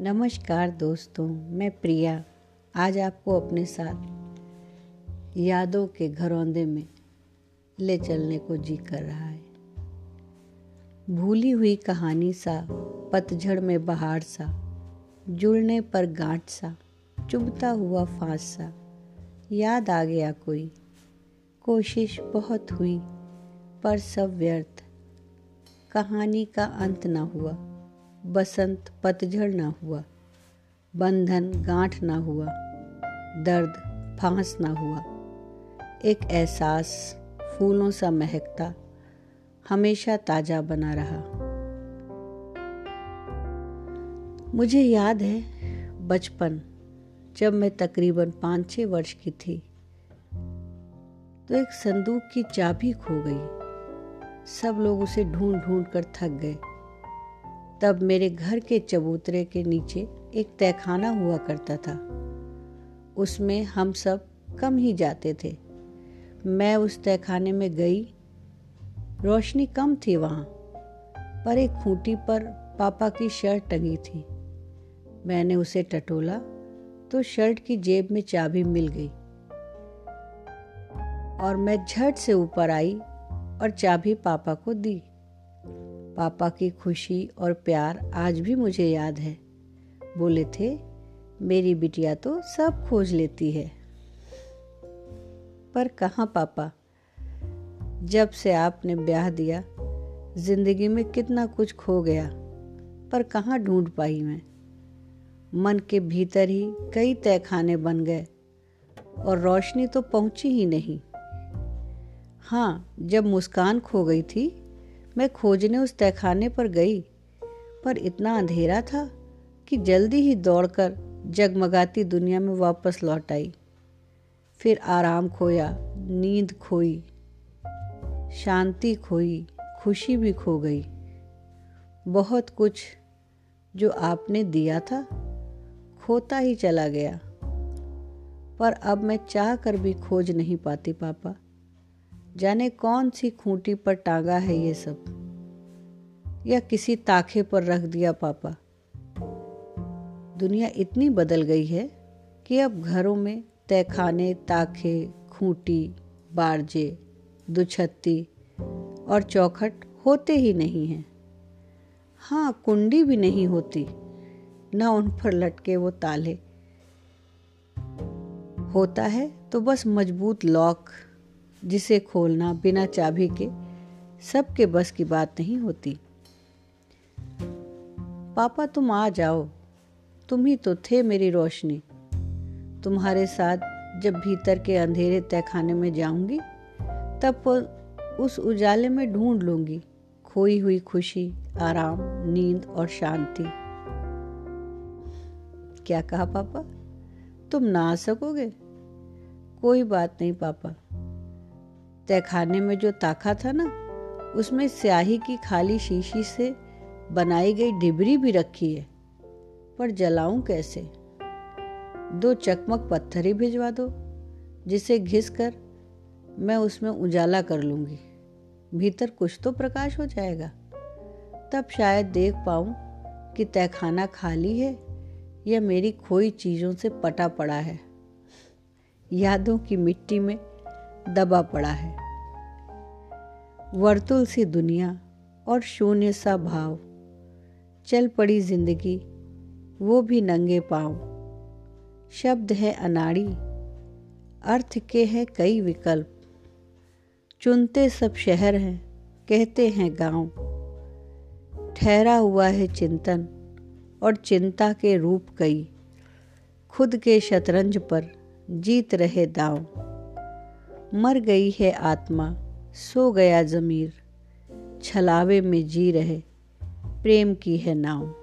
नमस्कार दोस्तों, मैं प्रिया। आज आपको अपने साथ यादों के घरौंदे में ले चलने को जी कर रहा है। भूली हुई कहानी सा, पतझड़ में बहार सा, जुड़ने पर गांठ सा, चुभता हुआ फांस सा। याद आ गया कोई? कोशिश बहुत हुई, पर सब व्यर्थ। कहानी का अंत ना हुआ। बसंत पतझड़ ना हुआ, बंधन गांठ ना हुआ, दर्द फांस ना हुआ। एक एहसास फूलों सा महकता हमेशा ताज़ा बना रहा। मुझे याद है बचपन, जब मैं तकरीबन पाँच छः वर्ष की थी तो एक संदूक की चाबी खो गई। सब लोग उसे ढूंढ ढूंढ कर थक गए। तब मेरे घर के चबूतरे के नीचे एक तहखाना हुआ करता था। उसमें हम सब कम ही जाते थे। मैं उस तहखाने में गई। रोशनी कम थी वहाँ, पर एक खूंटी पर पापा की शर्ट टंगी थी। मैंने उसे टटोला तो शर्ट की जेब में चाबी मिल गई। और मैं झट से ऊपर आई और चाबी पापा को दी। पापा की खुशी और प्यार आज भी मुझे याद है। बोले थे, मेरी बिटिया तो सब खोज लेती है। पर कहाँ पापा? जब से आपने ब्याह दिया, ज़िंदगी में कितना कुछ खो गया, पर कहाँ ढूंढ पाई मैं? मन के भीतर ही कई तहखाने बन गए, और रोशनी तो पहुँची ही नहीं। हाँ जब मुस्कान खो गई थी मैं खोजने उस तहखाने पर गई, पर इतना अंधेरा था कि जल्दी ही दौड़कर जगमगाती दुनिया में वापस लौट आई। फिर आराम खोया, नींद खोई, शांति खोई, खुशी भी खो गई। बहुत कुछ जो आपने दिया था, खोता ही चला गया। पर अब मैं चाह कर भी खोज नहीं पाती, पापा। जाने कौन सी खूंटी पर टांगा है ये सब? या किसी ताखे पर रख दिया पापा? दुनिया इतनी बदल गई है कि अब घरों में तहखाने, ताखे, खूंटी, बारजे, दुछत्ती और चौखट होते ही नहीं हैं। हाँ कुंडी भी नहीं होती, न उन पर लटके वो ताले। होता है तो बस मज़बूत लॉक। जिसे खोलना बिना चाबी के सबके बस की बात नहीं होती। पापा, तुम आ जाओ। तुम ही तो थे मेरी रोशनी। तुम्हारे साथ जब भीतर के अंधेरे तहखाने में जाऊँगी, तब उस उजाले में ढूंढ लूँगी, खोई हुई खुशी, आराम, नींद और शांति। क्या कहा पापा? तुम ना आ सकोगे? कोई बात नहीं पापा। तहखाने में जो ताखा था ना, उसमें स्याही की खाली शीशी से बनाई गई डिबरी भी रखी है, पर जलाऊं कैसे? दो चकमक पत्थर ही भिजवा दो, जिसे घिस कर मैं उसमें उजाला कर लूँगी। भीतर कुछ तो प्रकाश हो जाएगा। तब शायद देख पाऊँ कि तहखाना खाली है या मेरी खोई चीज़ों से पटा पड़ा है। यादों की मिट्टी में दबा पड़ा है। वर्तुल सी दुनिया और शून्य सा भाव। चल पड़ी ज़िंदगी, वो भी नंगे पाँव। शब्द है अनाड़ी, अर्थ के हैं कई विकल्प। चुनते सब शहर हैं, कहते हैं गाँव। ठहरा हुआ है चिंतन और चिंता के रूप कई। खुद के शतरंज पर जीत रहे दांव। मर गई है आत्मा सो गया जमीर छलावे में जी रहे प्रेम की है नाव।